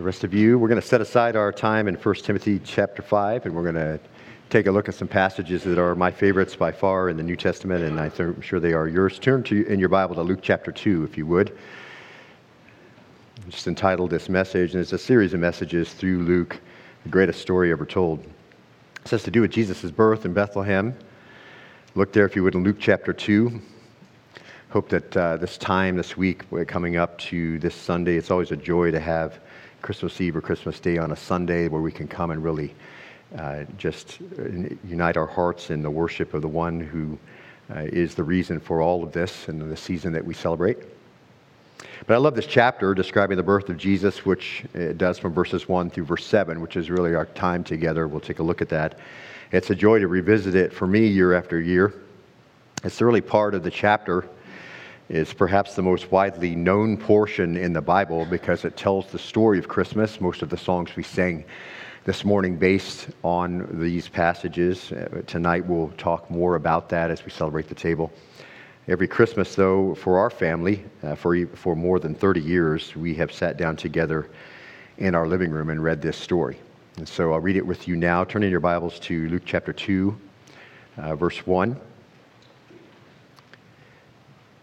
the rest of you. We're going to set aside our time in 1 Timothy chapter 5, and we're going to take a look at some passages that are my favorites by far in the New Testament, and I'm sure they are yours. Turn to, in your Bible to Luke chapter 2, if you would. I'm just entitled this message, and it's a series of messages through Luke, the greatest story ever told. It has to do with Jesus' birth in Bethlehem. Look there, if you would, in Luke chapter 2 hope that uh, this time this week coming up to this Sunday, it's always a joy to have Christmas Eve or Christmas Day on a Sunday where we can come and really uh, just uh, unite our hearts in the worship of the one who uh, is the reason for all of this and the season that we celebrate. But I love this chapter describing the birth of Jesus, which it does from verses 1 through verse 7, which is really our time together. We'll take a look at that. It's a joy to revisit it for me year after year. It's the early part of the chapter is perhaps the most widely known portion in the Bible because it tells the story of Christmas. Most of the songs we sang this morning based on these passages. Uh, tonight we'll talk more about that as we celebrate the table. Every Christmas, though, for our family, uh, for, for more than 30 years, we have sat down together in our living room and read this story. And so I'll read it with you now. Turn in your Bibles to Luke chapter 2, uh, verse 1.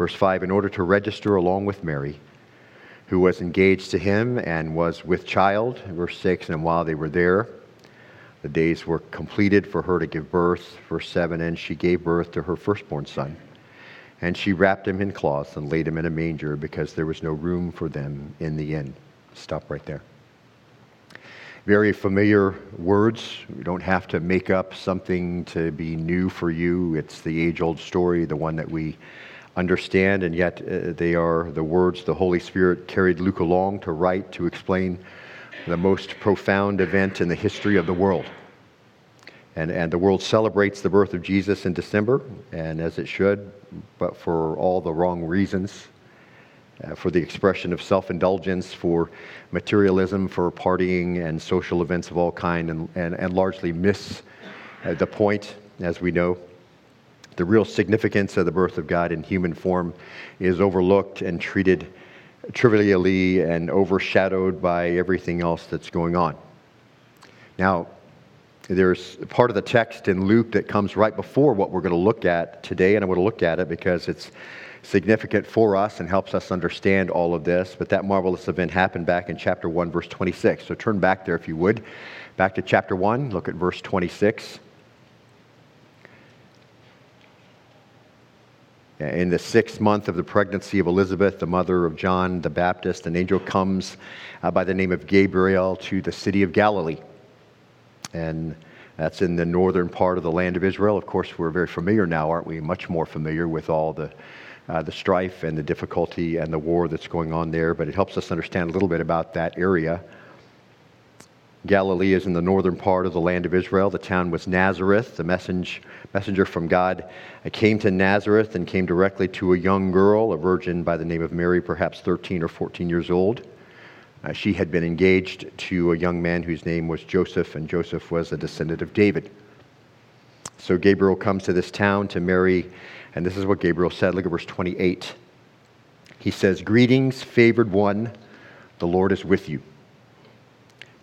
Verse 5 In order to register along with Mary, who was engaged to him and was with child. Verse 6 And while they were there, the days were completed for her to give birth. Verse 7 And she gave birth to her firstborn son. And she wrapped him in cloths and laid him in a manger because there was no room for them in the inn. Stop right there. Very familiar words. We don't have to make up something to be new for you. It's the age old story, the one that we understand, and yet uh, they are the words the Holy Spirit carried Luke along to write to explain the most profound event in the history of the world. And, and the world celebrates the birth of Jesus in December, and as it should, but for all the wrong reasons. Uh, for the expression of self-indulgence, for materialism, for partying and social events of all kind, and, and, and largely miss uh, the point, as we know the real significance of the birth of God in human form is overlooked and treated trivially and overshadowed by everything else that's going on. Now, there's part of the text in Luke that comes right before what we're going to look at today, and I'm going to look at it because it's significant for us and helps us understand all of this. But that marvelous event happened back in chapter 1, verse 26. So turn back there if you would. Back to chapter 1, look at verse 26. In the sixth month of the pregnancy of Elizabeth, the mother of John the Baptist, an angel comes uh, by the name of Gabriel to the city of Galilee. And that's in the northern part of the land of Israel. Of course, we're very familiar now, aren't we? Much more familiar with all the, uh, the strife and the difficulty and the war that's going on there. But it helps us understand a little bit about that area. Galilee is in the northern part of the land of Israel. The town was Nazareth. The messenger, messenger from God came to Nazareth and came directly to a young girl, a virgin by the name of Mary, perhaps 13 or 14 years old. Uh, she had been engaged to a young man whose name was Joseph, and Joseph was a descendant of David. So Gabriel comes to this town to Mary, and this is what Gabriel said. Look at verse 28. He says, Greetings, favored one, the Lord is with you.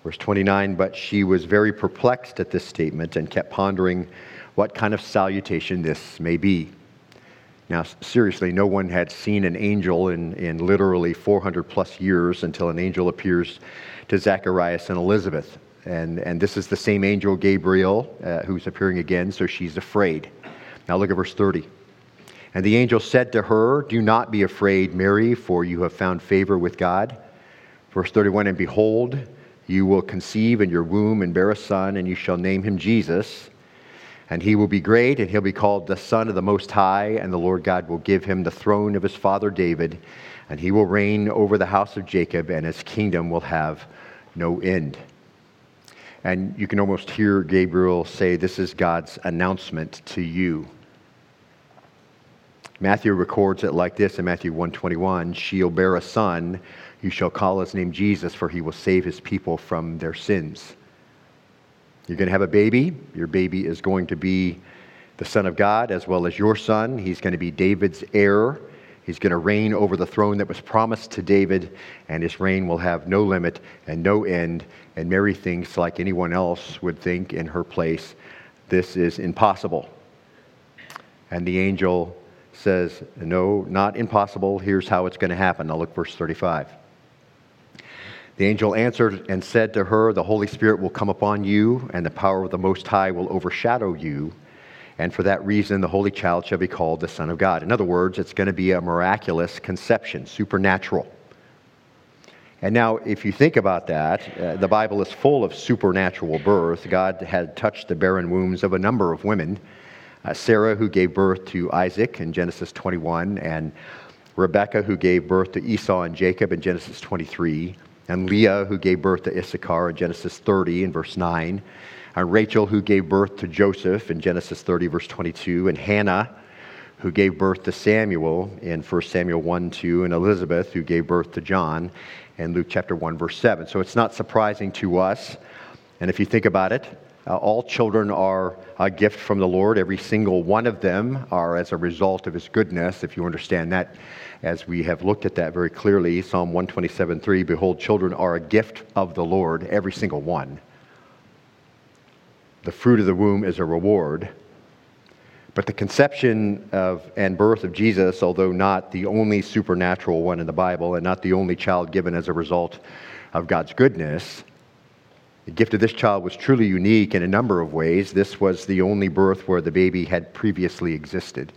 Verse 29 But she was very perplexed at this statement and kept pondering what kind of salutation this may be. Now, seriously, no one had seen an angel in, in literally 400 plus years until an angel appears to Zacharias and Elizabeth. And, and this is the same angel, Gabriel, uh, who's appearing again, so she's afraid. Now, look at verse 30. And the angel said to her, Do not be afraid, Mary, for you have found favor with God. Verse 31 And behold, you will conceive in your womb and bear a son, and you shall name him Jesus. And he will be great, and he'll be called the Son of the Most High, and the Lord God will give him the throne of his father David, and he will reign over the house of Jacob, and his kingdom will have no end. And you can almost hear Gabriel say, This is God's announcement to you. Matthew records it like this in Matthew 121 She'll bear a son. You shall call his name Jesus, for he will save his people from their sins. You're going to have a baby. Your baby is going to be the Son of God as well as your son. He's going to be David's heir. He's going to reign over the throne that was promised to David, and his reign will have no limit and no end. And Mary thinks, like anyone else would think in her place, this is impossible. And the angel says, No, not impossible. Here's how it's going to happen. Now look, verse 35. The angel answered and said to her, The Holy Spirit will come upon you, and the power of the Most High will overshadow you. And for that reason, the Holy Child shall be called the Son of God. In other words, it's going to be a miraculous conception, supernatural. And now, if you think about that, uh, the Bible is full of supernatural birth. God had touched the barren wombs of a number of women. Uh, Sarah, who gave birth to Isaac in Genesis 21, and Rebekah, who gave birth to Esau and Jacob in Genesis 23, and Leah, who gave birth to Issachar in Genesis 30 and verse 9, and Rachel, who gave birth to Joseph in Genesis 30, verse 22, and Hannah, who gave birth to Samuel in 1 Samuel 1 2, and Elizabeth, who gave birth to John in Luke chapter 1, verse 7. So it's not surprising to us. And if you think about it, uh, all children are a gift from the Lord. Every single one of them are as a result of His goodness, if you understand that, as we have looked at that very clearly. Psalm 127 3 Behold, children are a gift of the Lord, every single one. The fruit of the womb is a reward. But the conception of and birth of Jesus, although not the only supernatural one in the Bible and not the only child given as a result of God's goodness, the gift of this child was truly unique in a number of ways. This was the only birth where the baby had previously existed.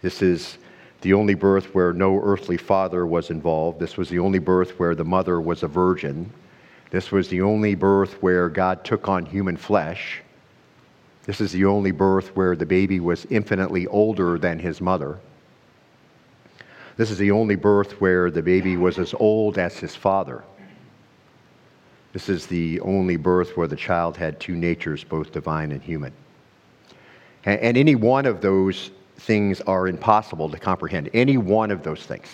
This is the only birth where no earthly father was involved. This was the only birth where the mother was a virgin. This was the only birth where God took on human flesh. This is the only birth where the baby was infinitely older than his mother. This is the only birth where the baby was as old as his father. This is the only birth where the child had two natures, both divine and human. And, any one of those things are impossible to comprehend. Any one of those things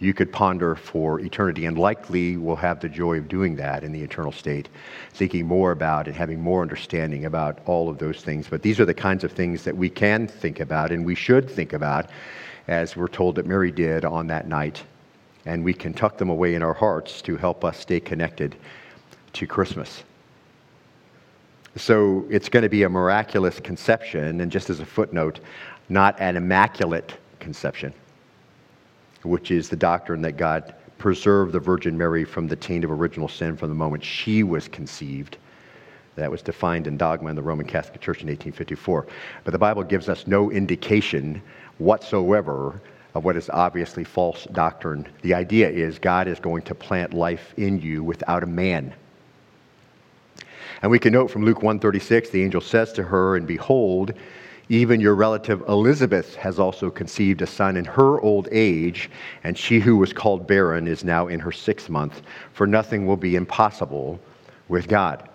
you could ponder for eternity, and likely will have the joy of doing that in the eternal state, thinking more about and having more understanding about all of those things. But these are the kinds of things that we can think about and we should think about, as we're told that Mary did on that night. And we can tuck them away in our hearts to help us stay connected to Christmas. So it's going to be a miraculous conception, and just as a footnote, not an immaculate conception, which is the doctrine that God preserved the Virgin Mary from the taint of original sin from the moment she was conceived. That was defined in dogma in the Roman Catholic Church in 1854. But the Bible gives us no indication whatsoever of what is obviously false doctrine. The idea is God is going to plant life in you without a man. And we can note from Luke 136, the angel says to her, And behold, even your relative Elizabeth has also conceived a son in her old age, and she who was called barren is now in her sixth month, for nothing will be impossible with God.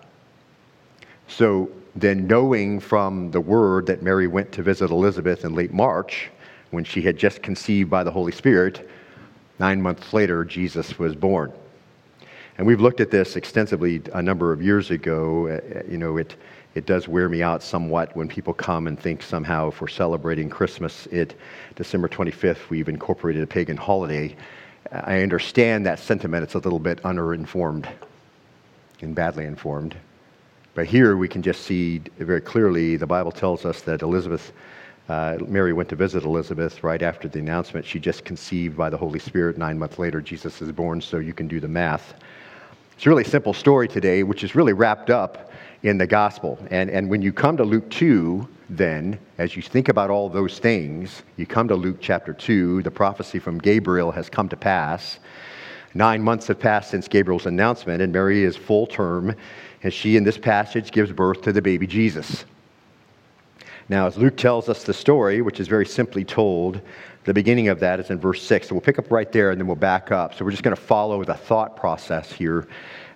So then, knowing from the word that Mary went to visit Elizabeth in late March, when she had just conceived by the Holy Spirit, nine months later, Jesus was born. And we've looked at this extensively a number of years ago. Uh, uh, you know, it, it does wear me out somewhat when people come and think somehow if we're celebrating Christmas, it December 25th, we've incorporated a pagan holiday. I understand that sentiment. It's a little bit underinformed and badly informed. But here we can just see very clearly the Bible tells us that Elizabeth, uh, Mary went to visit Elizabeth right after the announcement. She just conceived by the Holy Spirit. Nine months later, Jesus is born, so you can do the math. It's a really simple story today, which is really wrapped up in the gospel. And, and when you come to Luke 2, then, as you think about all those things, you come to Luke chapter 2, the prophecy from Gabriel has come to pass. Nine months have passed since Gabriel's announcement, and Mary is full term, and she, in this passage, gives birth to the baby Jesus. Now, as Luke tells us the story, which is very simply told, the beginning of that is in verse 6. So we'll pick up right there and then we'll back up. So we're just going to follow the thought process here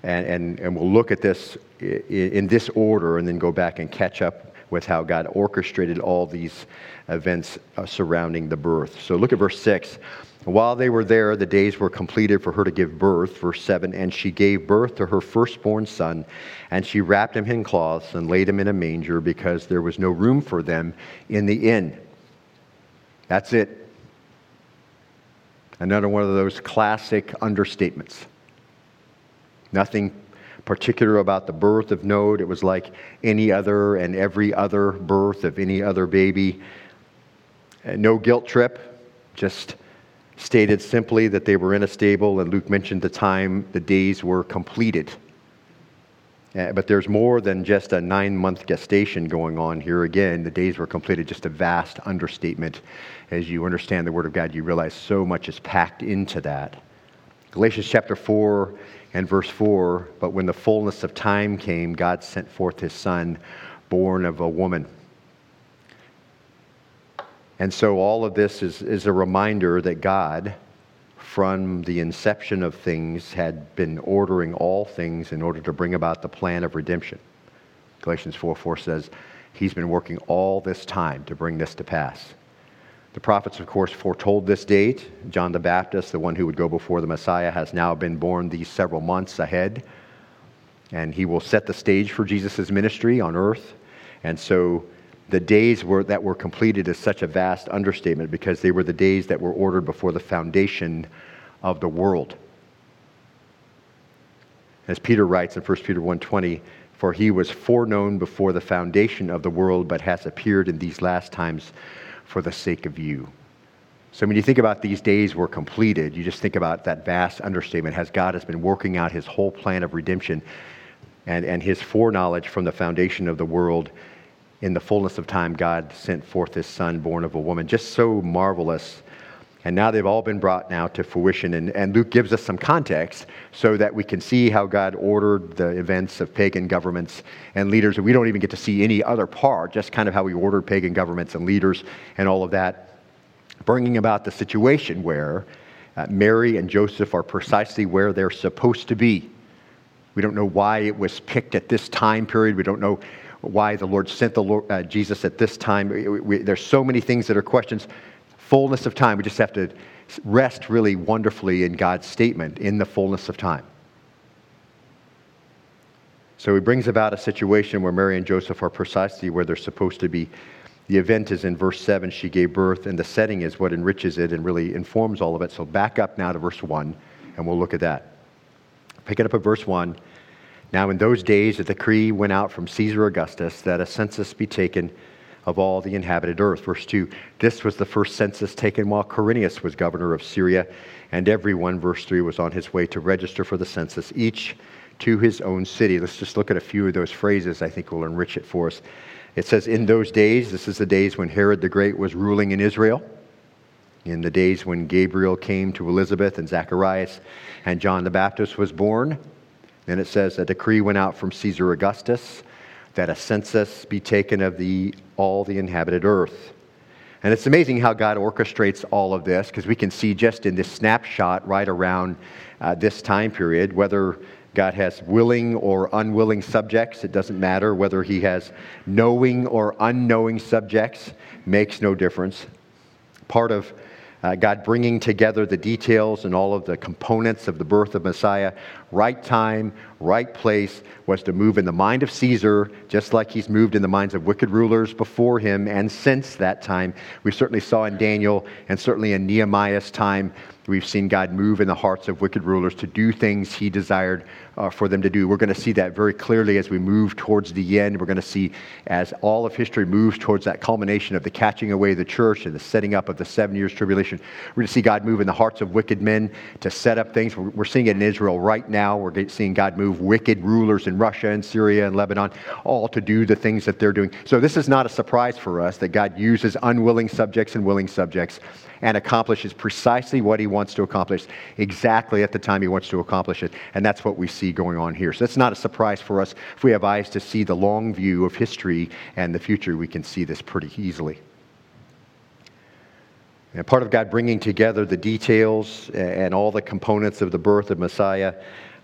And, and, and we'll look at this in this order and then go back and catch up with how God orchestrated all these events uh, surrounding the birth. So look at verse 6. While they were there, the days were completed for her to give birth. Verse 7 And she gave birth to her firstborn son, and she wrapped him in cloths and laid him in a manger because there was no room for them in the inn. That's it. Another one of those classic understatements. Nothing particular about the birth of note. It was like any other and every other birth of any other baby. Uh, no guilt trip, just stated simply that they were in a stable, and Luke mentioned the time the days were completed. Uh, but there's more than just a nine month gestation going on here again. The days were completed, just a vast understatement. As you understand the Word of God, you realize so much is packed into that. Galatians chapter 4 and verse 4 But when the fullness of time came, God sent forth his Son, born of a woman. And so all of this is, is a reminder that God, from the inception of things, had been ordering all things in order to bring about the plan of redemption. Galatians 4 4 says, He's been working all this time to bring this to pass. The prophets, of course, foretold this date. John the Baptist, the one who would go before the Messiah, has now been born these several months ahead. And he will set the stage for Jesus' ministry on earth. And so the days were, that were completed is such a vast understatement because they were the days that were ordered before the foundation of the world. As Peter writes in 1 Peter 1:20, for he was foreknown before the foundation of the world, but has appeared in these last times for the sake of you. So when you think about these days were completed, you just think about that vast understatement has God has been working out his whole plan of redemption and, and his foreknowledge from the foundation of the world in the fullness of time, God sent forth his son, born of a woman. Just so marvelous. And now they've all been brought now to fruition. And, and Luke gives us some context so that we can see how God ordered the events of pagan governments and leaders. We don't even get to see any other part, just kind of how he ordered pagan governments and leaders and all of that, bringing about the situation where uh, Mary and Joseph are precisely where they're supposed to be. We don't know why it was picked at this time period. We don't know why the Lord sent the Lord, uh, Jesus at this time. We, we, there's so many things that are questions. Fullness of time, we just have to rest really wonderfully in God's statement in the fullness of time. So he brings about a situation where Mary and Joseph are precisely where they're supposed to be. The event is in verse 7, she gave birth, and the setting is what enriches it and really informs all of it. So back up now to verse 1, and we'll look at that. Pick it up at verse 1. Now, in those days, a decree went out from Caesar Augustus that a census be taken of all the inhabited earth. Verse 2 This was the first census taken while Quirinius was governor of Syria, and everyone, verse 3, was on his way to register for the census, each to his own city. Let's just look at a few of those phrases I think will enrich it for us. It says, In those days, this is the days when Herod the Great was ruling in Israel, in the days when Gabriel came to Elizabeth and Zacharias, and John the Baptist was born then it says a decree went out from Caesar Augustus that a census be taken of the, all the inhabited earth. And it's amazing how God orchestrates all of this because we can see just in this snapshot right around uh, this time period whether God has willing or unwilling subjects, it doesn't matter. Whether he has knowing or unknowing subjects makes no difference. Part of uh, God bringing together the details and all of the components of the birth of Messiah. Right time, right place was to move in the mind of Caesar, just like he's moved in the minds of wicked rulers before him and since that time. We certainly saw in Daniel and certainly in Nehemiah's time, we've seen God move in the hearts of wicked rulers to do things he desired uh, for them to do. We're going to see that very clearly as we move towards the end. We're going to see as all of history moves towards that culmination of the catching away of the church and the setting up of the seven years tribulation. We're going to see God move in the hearts of wicked men to set up things. We're seeing it in Israel right now. We're seeing God move wicked rulers in Russia and Syria and Lebanon, all to do the things that they're doing. So this is not a surprise for us that God uses unwilling subjects and willing subjects and accomplishes precisely what he wants to accomplish exactly at the time he wants to accomplish it. And that's what we see going on here. So it's not a surprise for us. If we have eyes to see the long view of history and the future, we can see this pretty easily. And part of God bringing together the details and all the components of the birth of Messiah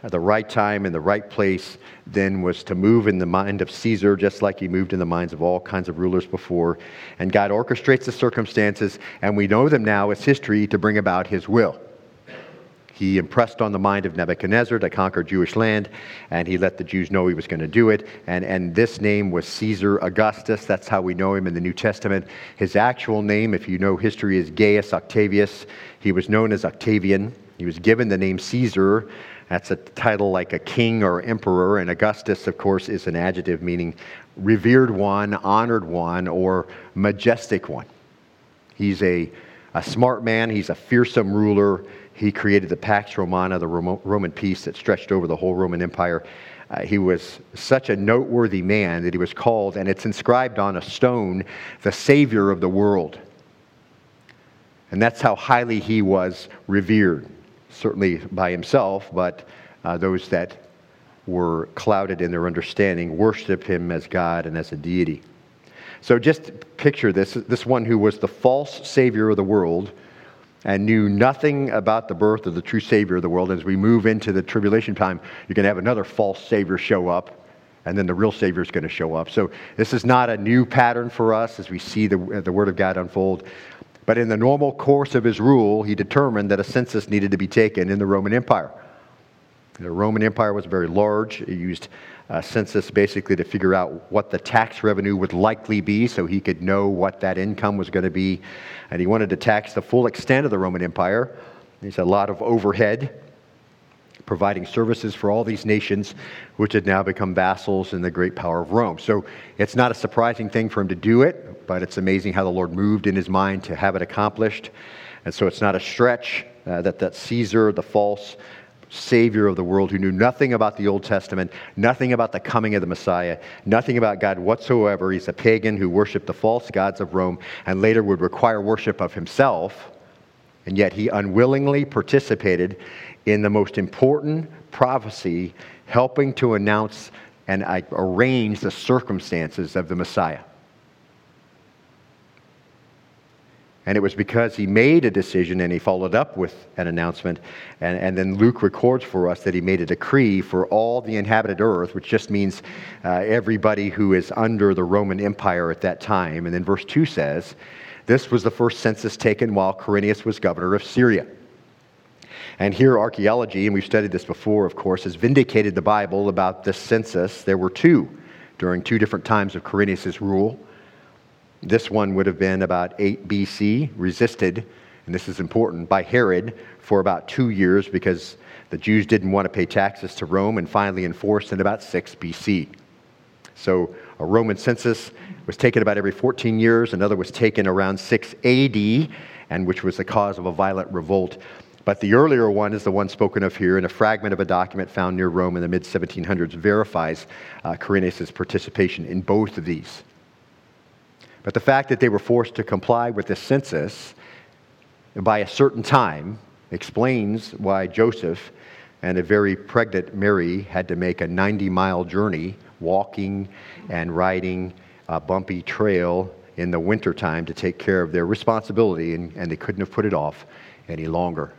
the right time and the right place then was to move in the mind of Caesar, just like he moved in the minds of all kinds of rulers before. And God orchestrates the circumstances, and we know them now as history to bring about his will. He impressed on the mind of Nebuchadnezzar to conquer Jewish land, and he let the Jews know he was going to do it. And, and this name was Caesar Augustus. That's how we know him in the New Testament. His actual name, if you know history, is Gaius Octavius. He was known as Octavian. He was given the name Caesar. That's a title like a king or emperor. And Augustus, of course, is an adjective meaning revered one, honored one, or majestic one. He's a, a smart man, he's a fearsome ruler he created the Pax Romana, the Roman peace that stretched over the whole Roman Empire. Uh, he was such a noteworthy man that he was called, and it's inscribed on a stone, the Savior of the world. And that's how highly he was revered, certainly by himself, but uh, those that were clouded in their understanding worshiped him as God and as a deity. So just picture this this one who was the false Savior of the world and knew nothing about the birth of the true Savior of the world. As we move into the tribulation time, you're going to have another false Savior show up, and then the real Savior is going to show up. So this is not a new pattern for us as we see the, the Word of God unfold. But in the normal course of his rule, he determined that a census needed to be taken in the Roman Empire. The Roman Empire was very large. It used uh, census basically to figure out what the tax revenue would likely be so he could know what that income was going to be. And he wanted to tax the full extent of the Roman Empire. There's a lot of overhead providing services for all these nations, which had now become vassals in the great power of Rome. So it's not a surprising thing for him to do it, but it's amazing how the Lord moved in his mind to have it accomplished. And so it's not a stretch uh, that, that Caesar, the false Savior of the world who knew nothing about the Old Testament, nothing about the coming of the Messiah, nothing about God whatsoever. He's a pagan who worshiped the false gods of Rome and later would require worship of himself. And yet he unwillingly participated in the most important prophecy, helping to announce and arrange the circumstances of the Messiah. And it was because he made a decision and he followed up with an announcement. And, and then Luke records for us that he made a decree for all the inhabited earth, which just means uh, everybody who is under the Roman Empire at that time. And then verse 2 says, This was the first census taken while Quirinius was governor of Syria. And here, archaeology, and we've studied this before, of course, has vindicated the Bible about this census. There were two during two different times of Quirinius' rule. This one would have been about 8 BC, resisted, and this is important, by Herod for about two years because the Jews didn't want to pay taxes to Rome, and finally enforced in about 6 BC. So a Roman census was taken about every 14 years, another was taken around 6 AD, and which was the cause of a violent revolt. But the earlier one is the one spoken of here, and a fragment of a document found near Rome in the mid 1700s verifies uh, Quirinius' participation in both of these. But the fact that they were forced to comply with the census by a certain time explains why Joseph and a very pregnant Mary had to make a 90 mile journey walking and riding a bumpy trail in the wintertime to take care of their responsibility, and, and they couldn't have put it off any longer.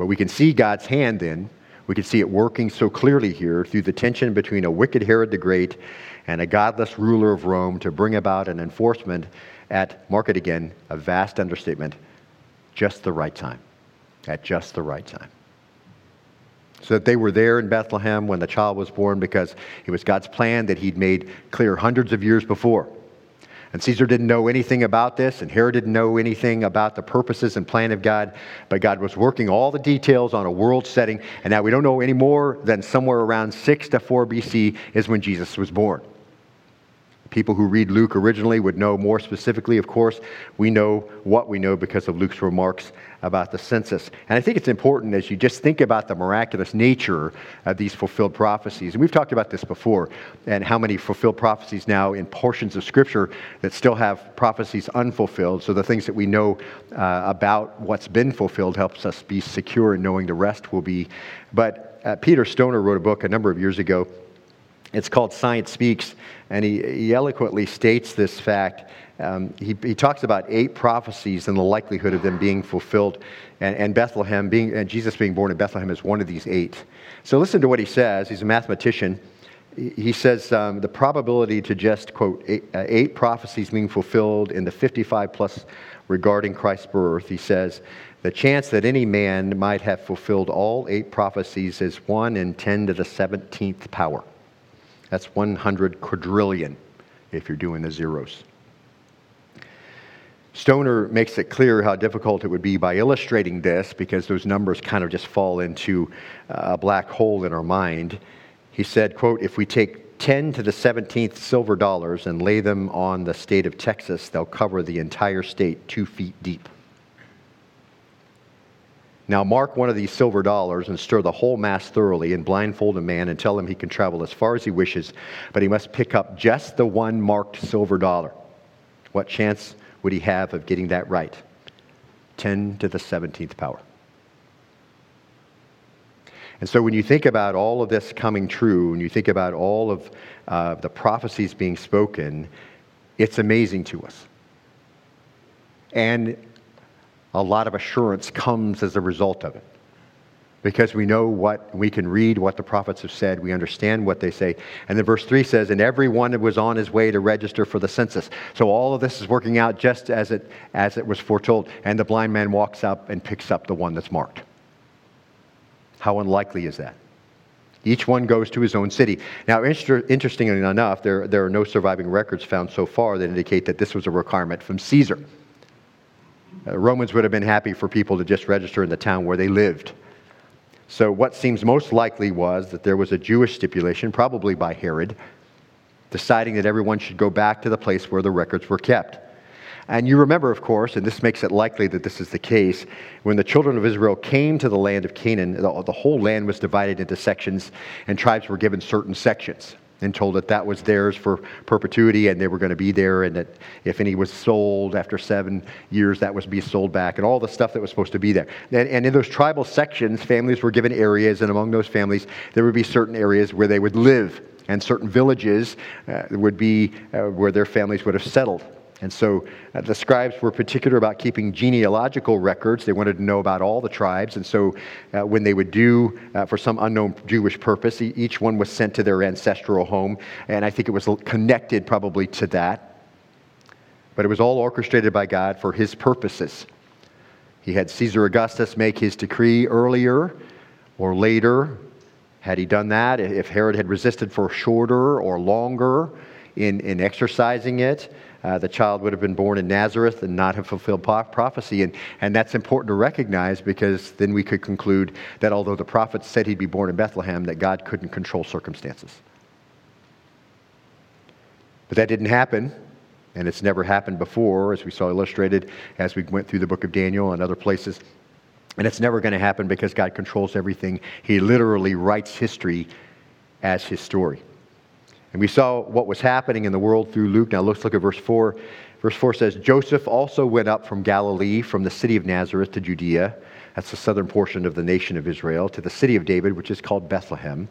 But we can see God's hand then. We can see it working so clearly here through the tension between a wicked Herod the Great and a godless ruler of Rome to bring about an enforcement at, mark it again, a vast understatement, just the right time. At just the right time. So that they were there in Bethlehem when the child was born because it was God's plan that he'd made clear hundreds of years before. And Caesar didn't know anything about this, and Herod didn't know anything about the purposes and plan of God, but God was working all the details on a world setting, and now we don't know any more than somewhere around 6 to 4 BC is when Jesus was born. People who read Luke originally would know more specifically, of course. We know what we know because of Luke's remarks about the census. And I think it's important as you just think about the miraculous nature of these fulfilled prophecies. And we've talked about this before, and how many fulfilled prophecies now in portions of Scripture that still have prophecies unfulfilled. So the things that we know uh, about what's been fulfilled helps us be secure in knowing the rest will be. But uh, Peter Stoner wrote a book a number of years ago It's called Science Speaks, and he, he eloquently states this fact. Um, he, he talks about eight prophecies and the likelihood of them being fulfilled, and, and Bethlehem being, and Jesus being born in Bethlehem is one of these eight. So listen to what he says. He's a mathematician. He says um, the probability to just, quote, eight, uh, eight prophecies being fulfilled in the 55 plus regarding Christ's birth, he says, the chance that any man might have fulfilled all eight prophecies is 1 in 10 to the 17th power. That's 100 quadrillion if you're doing the zeros. Stoner makes it clear how difficult it would be by illustrating this because those numbers kind of just fall into uh, a black hole in our mind. He said, quote, if we take 10 to the 17th silver dollars and lay them on the state of Texas, they'll cover the entire state two feet deep. Now mark one of these silver dollars and stir the whole mass thoroughly and blindfold a man and tell him he can travel as far as he wishes, but he must pick up just the one marked silver dollar. What chance would he have of getting that right? 10 to the 17th power. And so when you think about all of this coming true, and you think about all of uh, the prophecies being spoken, it's amazing to us. And a lot of assurance comes as a result of it. Because we know what, we can read what the prophets have said, we understand what they say. And then verse 3 says, And everyone was on his way to register for the census. So all of this is working out just as it, as it was foretold. And the blind man walks up and picks up the one that's marked. How unlikely is that? Each one goes to his own city. Now, inter- interestingly enough, there, there are no surviving records found so far that indicate that this was a requirement from Caesar. Uh, Romans would have been happy for people to just register in the town where they lived. So, what seems most likely was that there was a Jewish stipulation, probably by Herod, deciding that everyone should go back to the place where the records were kept. And you remember, of course, and this makes it likely that this is the case, when the children of Israel came to the land of Canaan, the, the whole land was divided into sections, and tribes were given certain sections and told that that was theirs for perpetuity and they were going to be there and that if any was sold after seven years that was be sold back and all the stuff that was supposed to be there. And, and in those tribal sections families were given areas and among those families there would be certain areas where they would live and certain villages uh, would be uh, where their families would have settled and so uh, the scribes were particular about keeping genealogical records. They wanted to know about all the tribes. And so uh, when they would do, uh, for some unknown Jewish purpose, each one was sent to their ancestral home. And I think it was connected probably to that. But it was all orchestrated by God for his purposes. He had Caesar Augustus make his decree earlier or later. Had he done that, if Herod had resisted for shorter or longer in, in exercising it, uh, the child would have been born in Nazareth and not have fulfilled prophecy. And, and that's important to recognize because then we could conclude that although the prophets said he'd be born in Bethlehem, that God couldn't control circumstances. But that didn't happen, and it's never happened before, as we saw illustrated as we went through the book of Daniel and other places. And it's never going to happen because God controls everything. He literally writes history as his story. And we saw what was happening in the world through Luke. Now let's look at verse 4. Verse 4 says, Joseph also went up from Galilee, from the city of Nazareth to Judea. That's the southern portion of the nation of Israel, to the city of David, which is called Bethlehem,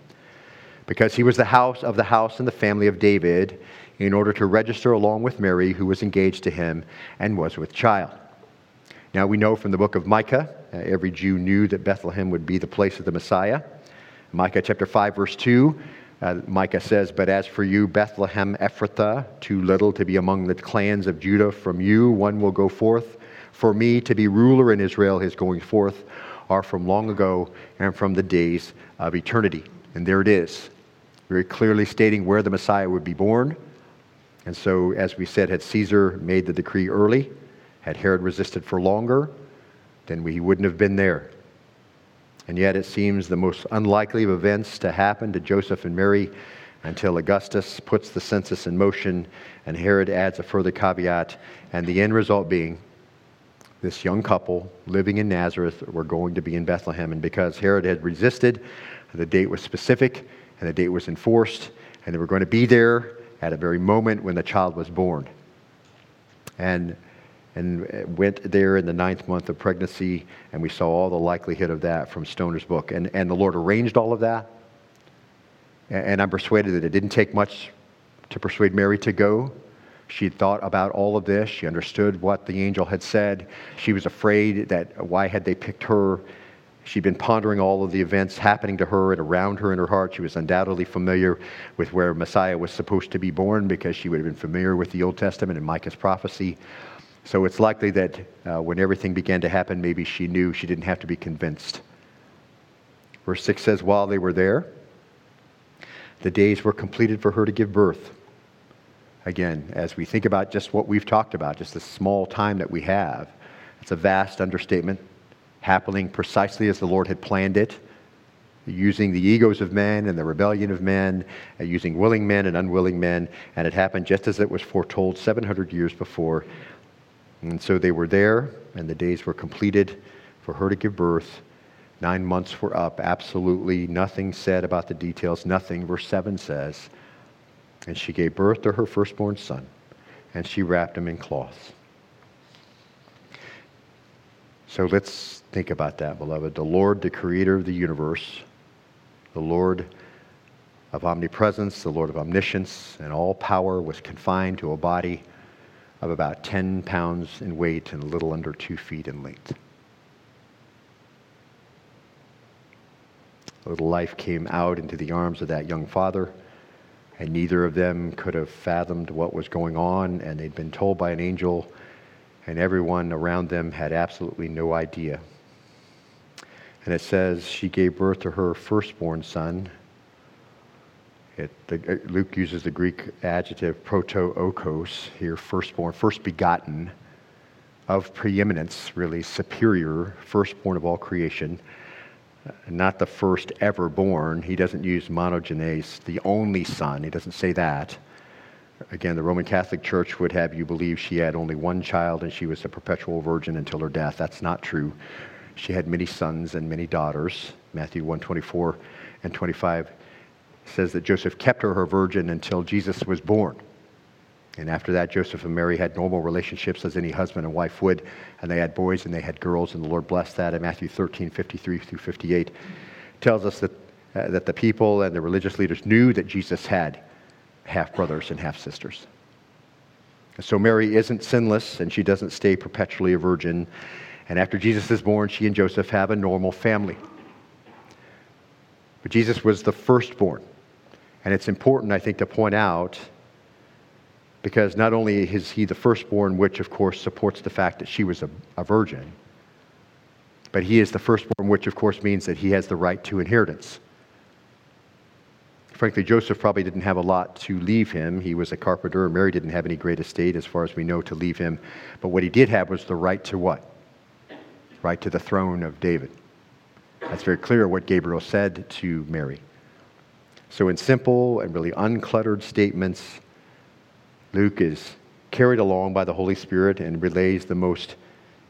because he was the house of the house and the family of David, in order to register along with Mary, who was engaged to him and was with child. Now we know from the book of Micah, uh, every Jew knew that Bethlehem would be the place of the Messiah. Micah chapter 5, verse 2 uh, Micah says, But as for you, Bethlehem Ephrathah, too little to be among the clans of Judah, from you one will go forth. For me to be ruler in Israel, his going forth are from long ago and from the days of eternity. And there it is, very clearly stating where the Messiah would be born. And so, as we said, had Caesar made the decree early, had Herod resisted for longer, then we wouldn't have been there. And yet it seems the most unlikely of events to happen to Joseph and Mary until Augustus puts the census in motion and Herod adds a further caveat, and the end result being this young couple living in Nazareth were going to be in Bethlehem. And because Herod had resisted, the date was specific and the date was enforced, and they were going to be there at a very moment when the child was born. And and uh, went there in the ninth month of pregnancy, and we saw all the likelihood of that from Stoner's book. And, and the Lord arranged all of that. And I'm persuaded that it didn't take much to persuade Mary to go. She had thought about all of this. She understood what the angel had said. She was afraid that why had they picked her? She'd been pondering all of the events happening to her and around her in her heart. She was undoubtedly familiar with where Messiah was supposed to be born because she would have been familiar with the Old Testament and Micah's prophecy. So it's likely that uh, when everything began to happen, maybe she knew she didn't have to be convinced. Verse 6 says, While they were there, the days were completed for her to give birth. Again, as we think about just what we've talked about, just the small time that we have, it's a vast understatement, happening precisely as the Lord had planned it, using the egos of men and the rebellion of men, uh, using willing men and unwilling men, and it happened just as it was foretold 700 years before. And so they were there, and the days were completed for her to give birth. Nine months were up, absolutely nothing said about the details, nothing. Verse 7 says, And she gave birth to her firstborn son, and she wrapped him in cloths. So let's think about that, beloved. The Lord, the creator of the universe, the Lord of omnipresence, the Lord of omniscience, and all power was confined to a body of about 10 pounds in weight and a little under two feet in length. A little life came out into the arms of that young father, and neither of them could have fathomed what was going on, and they'd been told by an angel, and everyone around them had absolutely no idea. And it says she gave birth to her firstborn son. It, the, uh, Luke uses the Greek adjective prototokos here, firstborn, first begotten, of preeminence, really superior, firstborn of all creation not the first ever born. He doesn't use monogenes, the only son. He doesn't say that. Again, the Roman Catholic Church would have you believe she had only one child and she was a perpetual virgin until her death. That's not true. She had many sons and many daughters. Matthew 124 and 25 says that Joseph kept her her virgin until Jesus was born. And after that, Joseph and Mary had normal relationships as any husband and wife would, and they had boys and they had girls, and the Lord blessed that. And Matthew 13, 53 through 58 tells us that, uh, that the people and the religious leaders knew that Jesus had half brothers and half sisters. So Mary isn't sinless, and she doesn't stay perpetually a virgin. And after Jesus is born, she and Joseph have a normal family. But Jesus was the firstborn. And it's important, I think, to point out because not only is he the firstborn, which of course supports the fact that she was a, a, virgin, but he is the firstborn, which of course means that he has the right to inheritance. Frankly, Joseph probably didn't have a lot to leave him. He was a carpenter. Mary didn't have any great estate, as far as we know, to leave him. But what he did have was the right to what? Right to the throne of David. That's very clear what Gabriel said to Mary. So, in simple and really uncluttered statements, Luke is carried along by the Holy Spirit and relays the most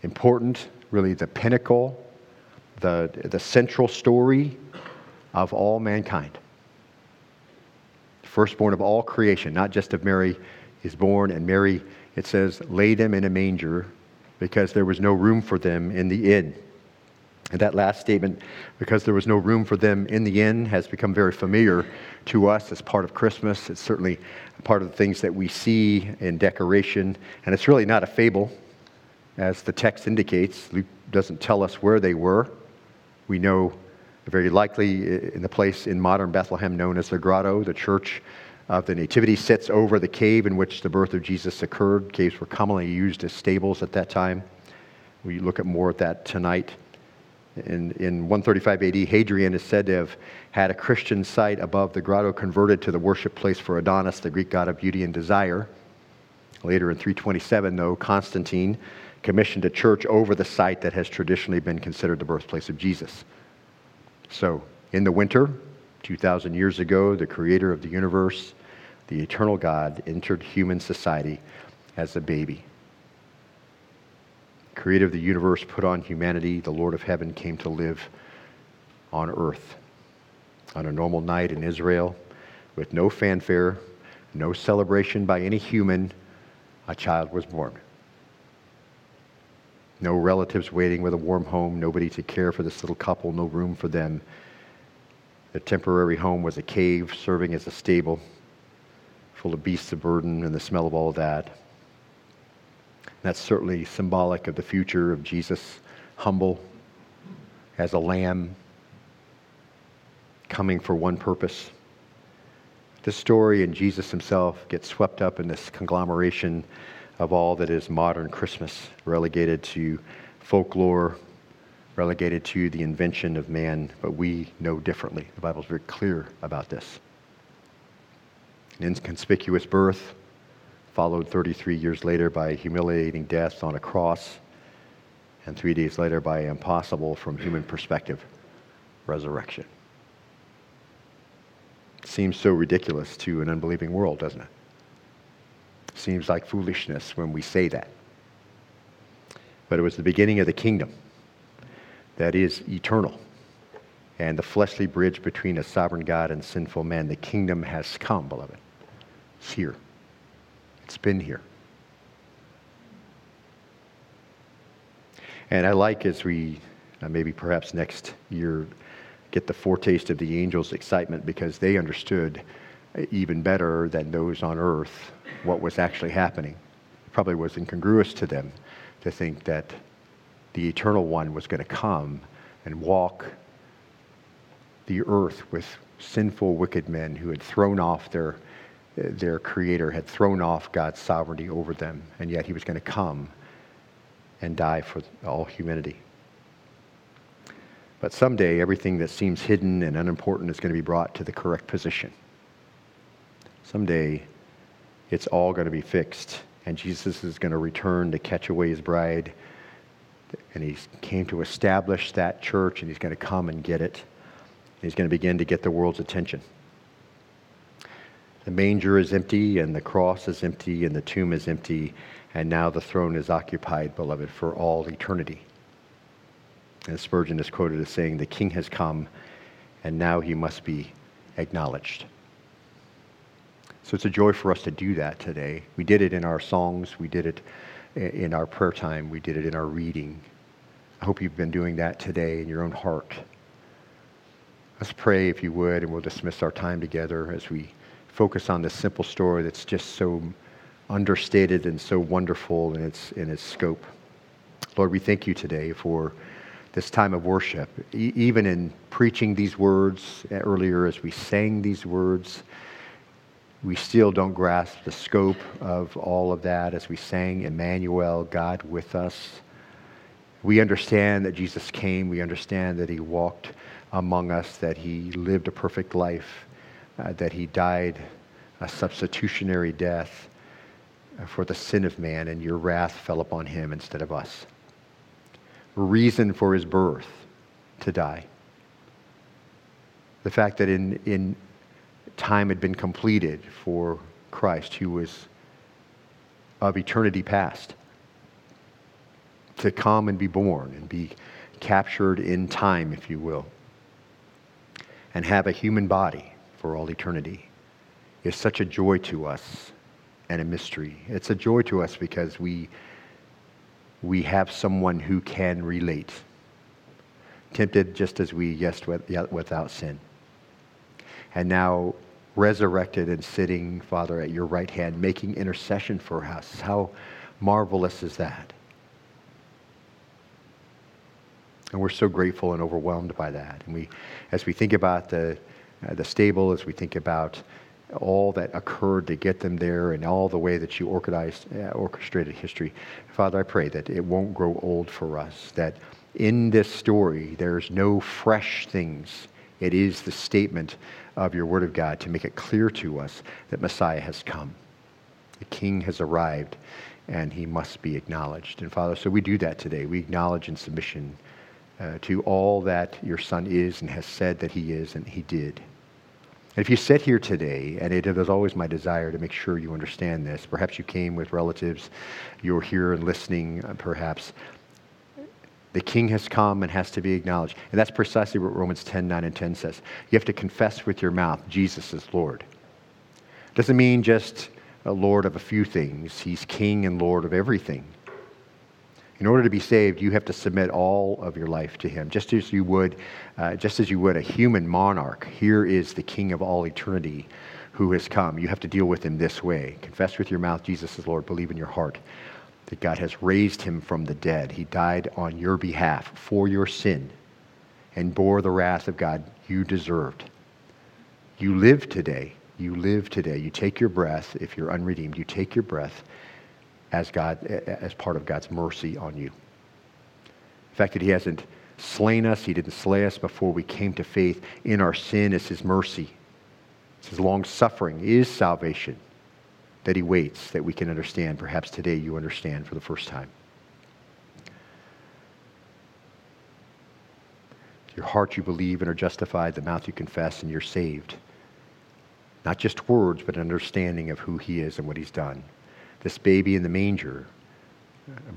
important, really the pinnacle, the, the central story of all mankind. Firstborn of all creation, not just of Mary, is born, and Mary, it says, laid them in a manger because there was no room for them in the inn. And that last statement, because there was no room for them in the inn, has become very familiar to us as part of Christmas. It's certainly part of the things that we see in decoration. And it's really not a fable, as the text indicates. Luke doesn't tell us where they were. We know very likely in the place in modern Bethlehem known as the Grotto, the church of the Nativity sits over the cave in which the birth of Jesus occurred. Caves were commonly used as stables at that time. We look at more at that tonight. In, in 135 AD, Hadrian is said to have had a Christian site above the grotto converted to the worship place for Adonis, the Greek god of beauty and desire. Later in 327, though, Constantine commissioned a church over the site that has traditionally been considered the birthplace of Jesus. So, in the winter, 2,000 years ago, the creator of the universe, the eternal God, entered human society as a baby creator of the universe, put on humanity, the Lord of heaven came to live on earth. On a normal night in Israel, with no fanfare, no celebration by any human, a child was born. No relatives waiting with a warm home, nobody to care for this little couple, no room for them. The temporary home was a cave serving as a stable, full of beasts of burden and the smell of all that. That's certainly symbolic of the future of Jesus, humble as a lamb, coming for one purpose. This story and Jesus himself get swept up in this conglomeration of all that is modern Christmas, relegated to folklore, relegated to the invention of man, but we know differently. The Bible is very clear about this. An inconspicuous birth, followed 33 years later by humiliating death on a cross, and three days later by impossible from human perspective resurrection. Seems so ridiculous to an unbelieving world, doesn't it? Seems like foolishness when we say that. But it was the beginning of the kingdom that is eternal. And the fleshly bridge between a sovereign God and sinful man, the kingdom has come, beloved. It's here. It's been here. And I like as we, uh, maybe perhaps next year, get the foretaste of the angels' excitement because they understood uh, even better than those on earth what was actually happening. It probably was incongruous to them to think that the eternal one was going to come and walk the earth with sinful, wicked men who had thrown off their, their creator, had thrown off God's sovereignty over them, and yet he was going to come and die for all humanity. But someday, everything that seems hidden and unimportant is going to be brought to the correct position. Someday, it's all going to be fixed, and Jesus is going to return to catch away his bride. And he came to establish that church, and he's going to come and get it. He's going to begin to get the world's attention. The manger is empty, and the cross is empty, and the tomb is empty, and now the throne is occupied, beloved, for all eternity. And Spurgeon is quoted as saying, The king has come, and now he must be acknowledged. So it's a joy for us to do that today. We did it in our songs, we did it in our prayer time, we did it in our reading. I hope you've been doing that today in your own heart. Let's pray, if you would, and we'll dismiss our time together as we focus on this simple story that's just so understated and so wonderful in its, in its scope. Lord, we thank you today for this time of worship. E- even in preaching these words eh, earlier, as we sang these words, we still don't grasp the scope of all of that as we sang Emmanuel, God with us. We understand that Jesus came. We understand that he walked among us, that he lived a perfect life, uh, that he died a substitutionary death for the sin of man, and your wrath fell upon him instead of us. Reason for his birth to die. The fact that in, in time had been completed for Christ, who was of eternity past, to come and be born and be captured in time, if you will, and have a human body for all eternity is such a joy to us and a mystery. It's a joy to us because we, we have someone who can relate, tempted just as we, yes, without sin. And now resurrected and sitting, Father, at your right hand, making intercession for us. How marvelous is that? And we're so grateful and overwhelmed by that. And we, as we think about the, the stable, as we think about all that occurred to get them there and all the way that you uh, orchestrated history, Father, I pray that it won't grow old for us, that in this story there's no fresh things. It is the statement of your Word of God to make it clear to us that Messiah has come. The King has arrived and he must be acknowledged. And Father, so we do that today. We acknowledge in submission uh, to all that your Son is and has said that he is and he did. And if you sit here today, and it is always my desire to make sure you understand this, perhaps you came with relatives, you're here and listening, uh, perhaps, the king has come and has to be acknowledged. And that's precisely what Romans 10 9 and 10 says. You have to confess with your mouth Jesus is Lord. Doesn't mean just a Lord of a few things, He's King and Lord of everything. In order to be saved, you have to submit all of your life to Him, just as you would, uh, just as you would a human monarch. Here is the King of all eternity who has come. You have to deal with Him this way: confess with your mouth Jesus is Lord, believe in your heart that God has raised Him from the dead. He died on your behalf for your sin and bore the wrath of God you deserved. You live today. You live today. You take your breath. If you're unredeemed, you take your breath as God, as part of God's mercy on you. The fact that He hasn't slain us, He didn't slay us before we came to faith in our sin is His mercy. It's His long suffering is salvation that He waits that we can understand. Perhaps today you understand for the first time. Your heart you believe and are justified, the mouth you confess, and you're saved. Not just words, but an understanding of who He is and what He's done. This baby in the manger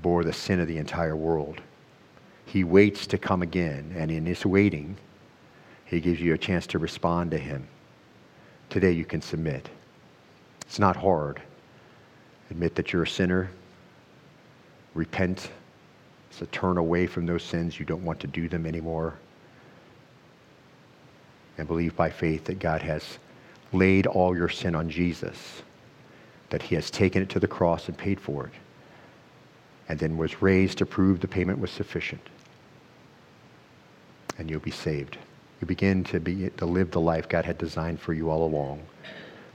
bore the sin of the entire world. He waits to come again, and in his waiting, he gives you a chance to respond to him. Today you can submit. It's not hard. Admit that you're a sinner. Repent. So turn away from those sins. You don't want to do them anymore. And believe by faith that God has laid all your sin on Jesus that he has taken it to the cross and paid for it, and then was raised to prove the payment was sufficient. And you'll be saved. You begin to, be, to live the life God had designed for you all along,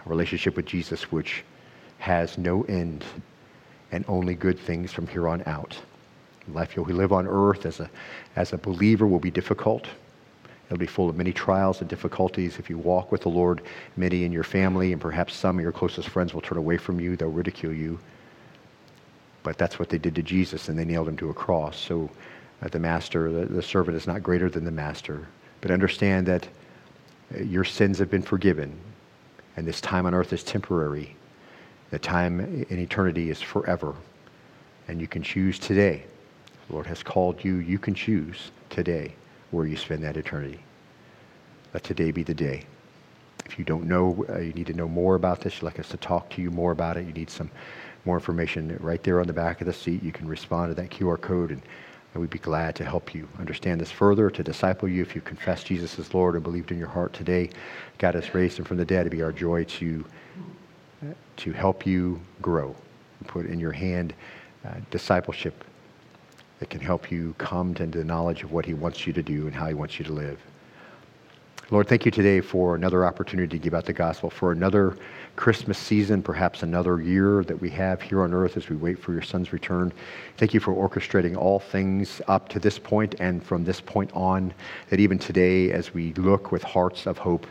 a relationship with Jesus which has no end and only good things from here on out. Life you'll live on earth as a, as a believer will be difficult. It'll be full of many trials and difficulties. If you walk with the Lord, many in your family and perhaps some of your closest friends will turn away from you. They'll ridicule you. But that's what they did to Jesus, and they nailed him to a cross. So uh, the master, the, the servant is not greater than the master. But understand that uh, your sins have been forgiven, and this time on earth is temporary. The time in eternity is forever. And you can choose today. The Lord has called you. You can choose today where you spend that eternity. Let today be the day. If you don't know, uh, you need to know more about this, you'd like us to talk to you more about it, you need some more information right there on the back of the seat, you can respond to that QR code and, and we'd be glad to help you understand this further, to disciple you if you confess Jesus as Lord and believed in your heart today. God has raised him from the dead. It'd be our joy to, to help you grow. Put in your hand uh, discipleship that can help you come to the knowledge of what He wants you to do and how He wants you to live. Lord, thank you today for another opportunity to give out the gospel, for another Christmas season, perhaps another year that we have here on earth as we wait for your Son's return. Thank you for orchestrating all things up to this point and from this point on, that even today, as we look with hearts of hope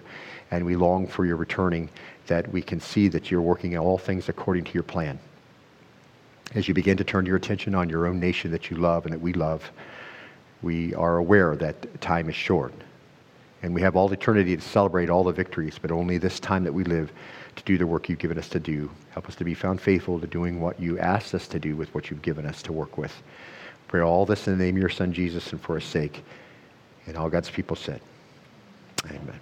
and we long for your returning, that we can see that you're working all things according to your plan as you begin to turn your attention on your own nation that you love and that we love, we are aware that time is short. And we have all eternity to celebrate all the victories, but only this time that we live to do the work you've given us to do. Help us to be found faithful to doing what you asked us to do with what you've given us to work with. Pray all this in the name of your Son, Jesus, and for his sake. And all God's people said, Amen.